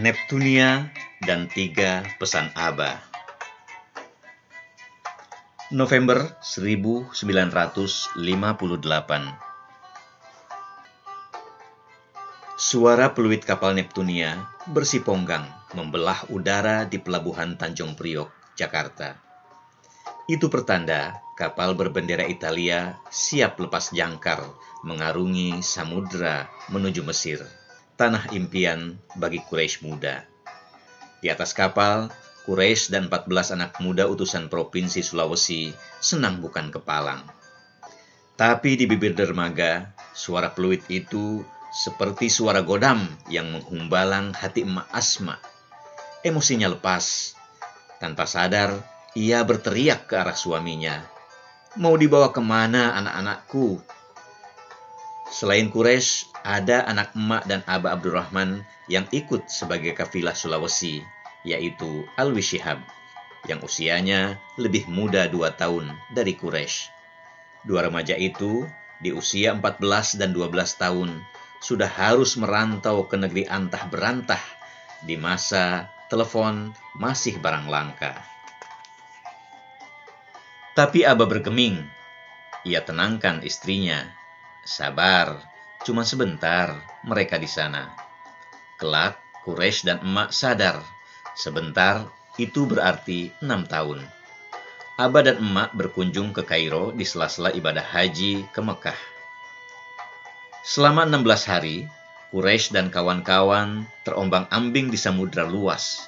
Neptunia dan tiga pesan Aba. November 1958 Suara peluit kapal Neptunia bersiponggang membelah udara di pelabuhan Tanjung Priok, Jakarta. Itu pertanda kapal berbendera Italia siap lepas jangkar mengarungi samudera menuju Mesir tanah impian bagi Quraisy muda. Di atas kapal, Quraisy dan 14 anak muda utusan Provinsi Sulawesi senang bukan kepalang. Tapi di bibir dermaga, suara peluit itu seperti suara godam yang menghumbalang hati emak Asma. Emosinya lepas. Tanpa sadar, ia berteriak ke arah suaminya. Mau dibawa ke mana anak-anakku? Selain Quraisy, ada anak emak dan Aba Abdurrahman yang ikut sebagai kafilah Sulawesi, yaitu Alwi Shihab, yang usianya lebih muda dua tahun dari Quraisy. Dua remaja itu di usia 14 dan 12 tahun sudah harus merantau ke negeri antah berantah di masa telepon masih barang langka. Tapi Aba bergeming. Ia tenangkan istrinya. Sabar, Cuma sebentar mereka di sana. Kelak, Quraisy dan emak sadar. Sebentar itu berarti enam tahun. Abah dan emak berkunjung ke Kairo di sela-sela ibadah haji ke Mekah. Selama 16 hari, Quraisy dan kawan-kawan terombang-ambing di samudera luas.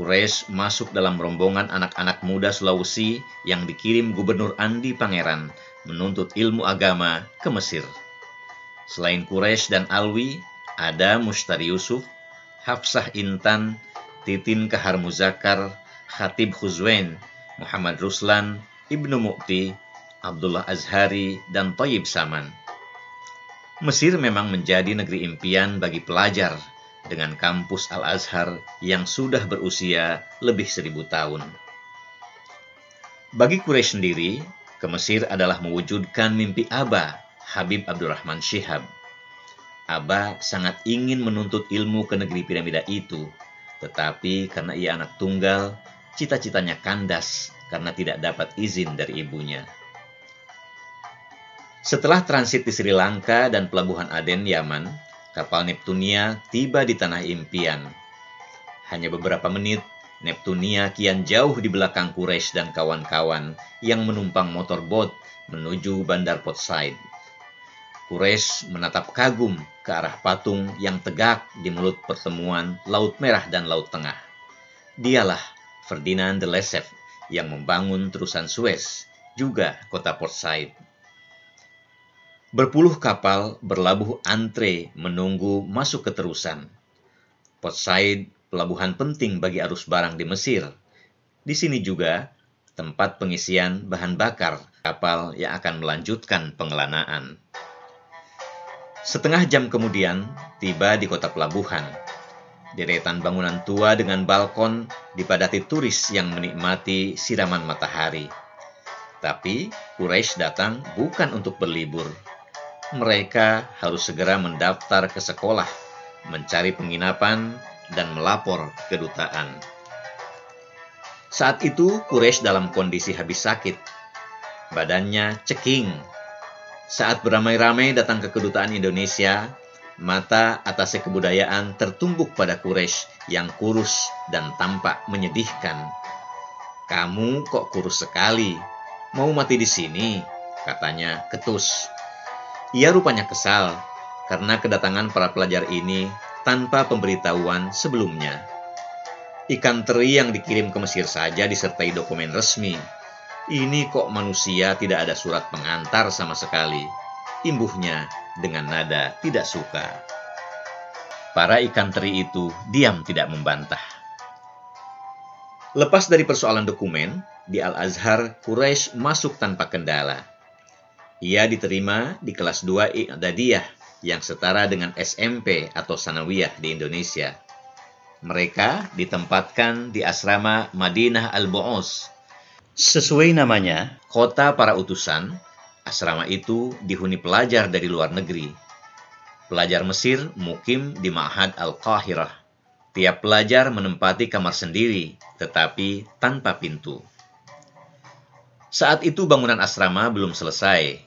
Quraisy masuk dalam rombongan anak-anak muda Sulawesi yang dikirim Gubernur Andi Pangeran menuntut ilmu agama ke Mesir. Selain Quraisy dan Alwi, ada Mustari Yusuf, Hafsah Intan, Titin Kahar Muzakar, Khatib Khuzwain, Muhammad Ruslan, Ibnu Mukti, Abdullah Azhari, dan Toyib Saman. Mesir memang menjadi negeri impian bagi pelajar dengan kampus Al-Azhar yang sudah berusia lebih seribu tahun. Bagi Quraisy sendiri, ke Mesir adalah mewujudkan mimpi Aba Habib Abdurrahman Syihab. Aba sangat ingin menuntut ilmu ke negeri piramida itu, tetapi karena ia anak tunggal, cita-citanya kandas karena tidak dapat izin dari ibunya. Setelah transit di Sri Lanka dan pelabuhan Aden, Yaman, kapal Neptunia tiba di tanah impian. Hanya beberapa menit, Neptunia kian jauh di belakang Quraisy dan kawan-kawan yang menumpang motorboat menuju bandar Port Said. Quraisy menatap kagum ke arah patung yang tegak di mulut pertemuan Laut Merah dan Laut Tengah. Dialah Ferdinand de Lesseps yang membangun terusan Suez, juga kota Port Said. Berpuluh kapal berlabuh antre menunggu masuk ke terusan. Port Said pelabuhan penting bagi arus barang di Mesir. Di sini juga tempat pengisian bahan bakar kapal yang akan melanjutkan pengelanaan. Setengah jam kemudian, tiba di kota pelabuhan. Deretan bangunan tua dengan balkon dipadati turis yang menikmati siraman matahari. Tapi Quraisy datang bukan untuk berlibur. Mereka harus segera mendaftar ke sekolah, mencari penginapan, dan melapor ke kedutaan. Saat itu Quraisy dalam kondisi habis sakit. Badannya ceking saat beramai-ramai datang ke kedutaan Indonesia, mata atas kebudayaan tertumbuk pada Quraisy yang kurus dan tampak menyedihkan. Kamu kok kurus sekali? Mau mati di sini? Katanya ketus. Ia rupanya kesal karena kedatangan para pelajar ini tanpa pemberitahuan sebelumnya. Ikan teri yang dikirim ke Mesir saja disertai dokumen resmi ini kok manusia tidak ada surat pengantar sama sekali. Imbuhnya dengan nada tidak suka. Para ikan teri itu diam tidak membantah. Lepas dari persoalan dokumen, di Al-Azhar, Quraisy masuk tanpa kendala. Ia diterima di kelas 2 I'dadiyah yang setara dengan SMP atau Sanawiyah di Indonesia. Mereka ditempatkan di asrama Madinah Al-Bu'us Sesuai namanya, kota para utusan, asrama itu dihuni pelajar dari luar negeri. Pelajar Mesir mukim di Ma'had Al-Qahirah. Tiap pelajar menempati kamar sendiri, tetapi tanpa pintu. Saat itu bangunan asrama belum selesai.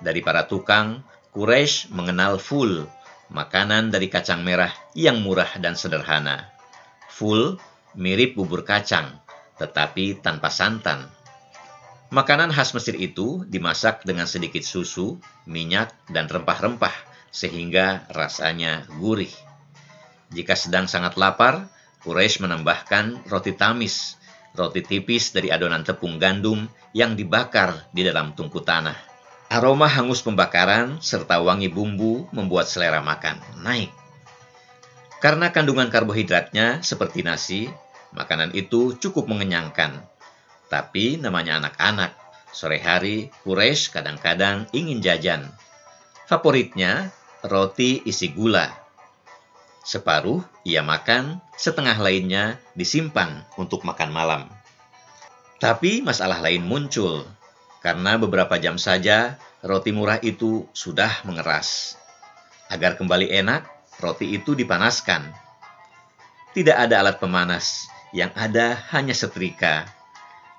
Dari para tukang, Quraisy mengenal full, makanan dari kacang merah yang murah dan sederhana. Full mirip bubur kacang, tetapi tanpa santan. Makanan khas Mesir itu dimasak dengan sedikit susu, minyak, dan rempah-rempah, sehingga rasanya gurih. Jika sedang sangat lapar, Quraisy menambahkan roti tamis, roti tipis dari adonan tepung gandum yang dibakar di dalam tungku tanah. Aroma hangus pembakaran serta wangi bumbu membuat selera makan naik. Karena kandungan karbohidratnya seperti nasi, makanan itu cukup mengenyangkan. Tapi namanya anak-anak, sore hari Quraisy kadang-kadang ingin jajan. Favoritnya roti isi gula. Separuh ia makan, setengah lainnya disimpan untuk makan malam. Tapi masalah lain muncul, karena beberapa jam saja roti murah itu sudah mengeras. Agar kembali enak, roti itu dipanaskan. Tidak ada alat pemanas, yang ada hanya setrika.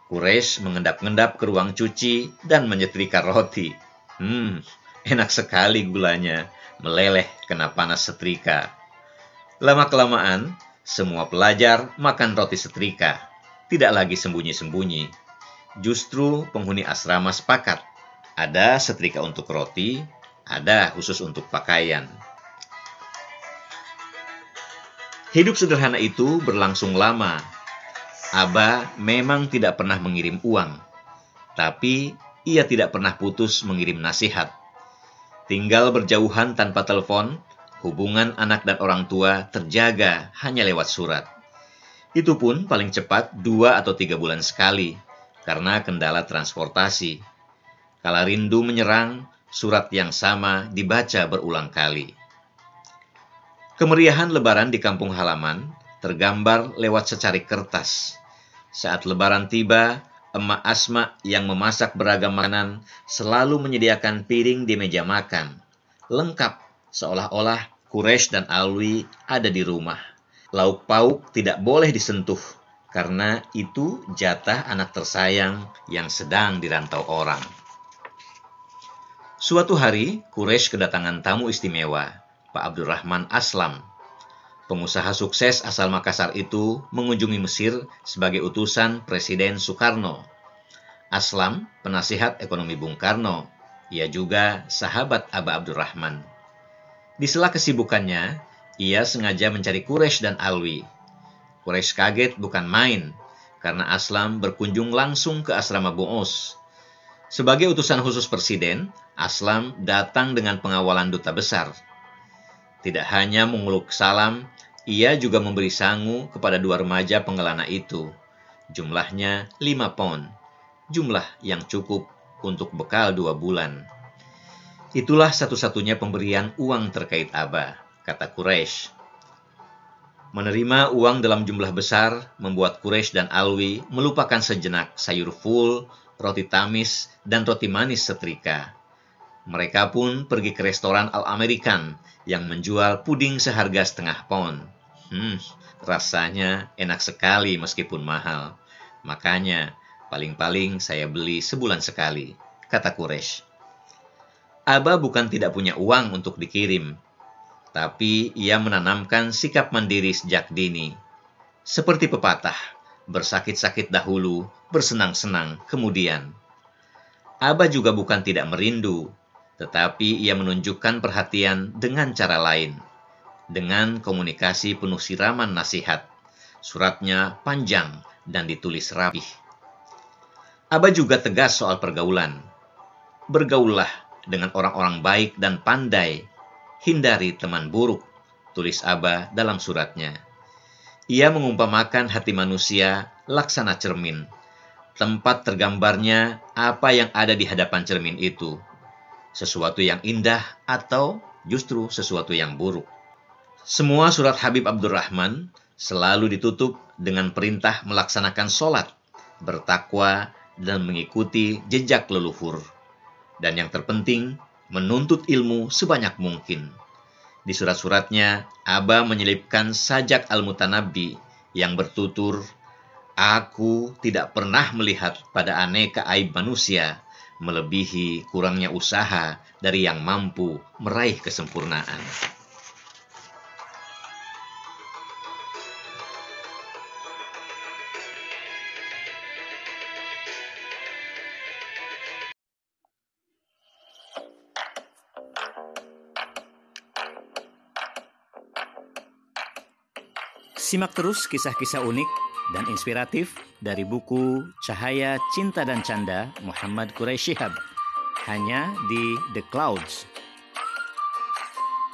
Kures mengendap-endap ke ruang cuci dan menyetrika roti. Hmm, enak sekali gulanya, meleleh kena panas setrika. Lama-kelamaan, semua pelajar makan roti setrika tidak lagi sembunyi-sembunyi. Justru penghuni asrama sepakat. Ada setrika untuk roti, ada khusus untuk pakaian. Hidup sederhana itu berlangsung lama. Aba memang tidak pernah mengirim uang, tapi ia tidak pernah putus mengirim nasihat. Tinggal berjauhan tanpa telepon, hubungan anak dan orang tua terjaga hanya lewat surat. Itu pun paling cepat dua atau tiga bulan sekali, karena kendala transportasi. Kala rindu menyerang, surat yang sama dibaca berulang kali. Kemeriahan lebaran di kampung halaman tergambar lewat secari kertas. Saat lebaran tiba, emak Asma yang memasak beragam makanan selalu menyediakan piring di meja makan. Lengkap, seolah-olah Quraisy dan Alwi ada di rumah. Lauk pauk tidak boleh disentuh, karena itu jatah anak tersayang yang sedang dirantau orang. Suatu hari, Quraisy kedatangan tamu istimewa, Pak Abdurrahman Aslam. Pengusaha sukses asal Makassar itu mengunjungi Mesir sebagai utusan Presiden Soekarno. Aslam, penasihat ekonomi Bung Karno, ia juga sahabat Aba Abdurrahman. Di sela kesibukannya, ia sengaja mencari Quraisy dan Alwi. Quraisy kaget bukan main, karena Aslam berkunjung langsung ke asrama Bu'os. Sebagai utusan khusus presiden, Aslam datang dengan pengawalan duta besar. Tidak hanya mengeluk salam, ia juga memberi sangu kepada dua remaja pengelana itu. Jumlahnya lima pound, jumlah yang cukup untuk bekal dua bulan. Itulah satu-satunya pemberian uang terkait Abah kata Quraisy. Menerima uang dalam jumlah besar membuat Quraisy dan Alwi melupakan sejenak sayur full, roti tamis, dan roti manis setrika. Mereka pun pergi ke restoran Al-American yang menjual puding seharga setengah pound. Hmm, rasanya enak sekali meskipun mahal. Makanya, paling-paling saya beli sebulan sekali, kata Quraisy. Aba bukan tidak punya uang untuk dikirim, tapi ia menanamkan sikap mandiri sejak dini. Seperti pepatah, bersakit-sakit dahulu, bersenang-senang kemudian. Aba juga bukan tidak merindu, tetapi ia menunjukkan perhatian dengan cara lain, dengan komunikasi penuh siraman nasihat. Suratnya panjang dan ditulis rapih. Aba juga tegas soal pergaulan. Bergaullah dengan orang-orang baik dan pandai hindari teman buruk, tulis Aba dalam suratnya. Ia mengumpamakan hati manusia laksana cermin. Tempat tergambarnya apa yang ada di hadapan cermin itu. Sesuatu yang indah atau justru sesuatu yang buruk. Semua surat Habib Abdurrahman selalu ditutup dengan perintah melaksanakan sholat, bertakwa, dan mengikuti jejak leluhur. Dan yang terpenting, menuntut ilmu sebanyak mungkin. Di surat-suratnya, Aba menyelipkan sajak Al-Mutanabbi yang bertutur, Aku tidak pernah melihat pada aneka aib manusia melebihi kurangnya usaha dari yang mampu meraih kesempurnaan. Simak terus kisah-kisah unik dan inspiratif dari buku Cahaya Cinta dan Canda Muhammad Quraisy Shihab. Hanya di The Clouds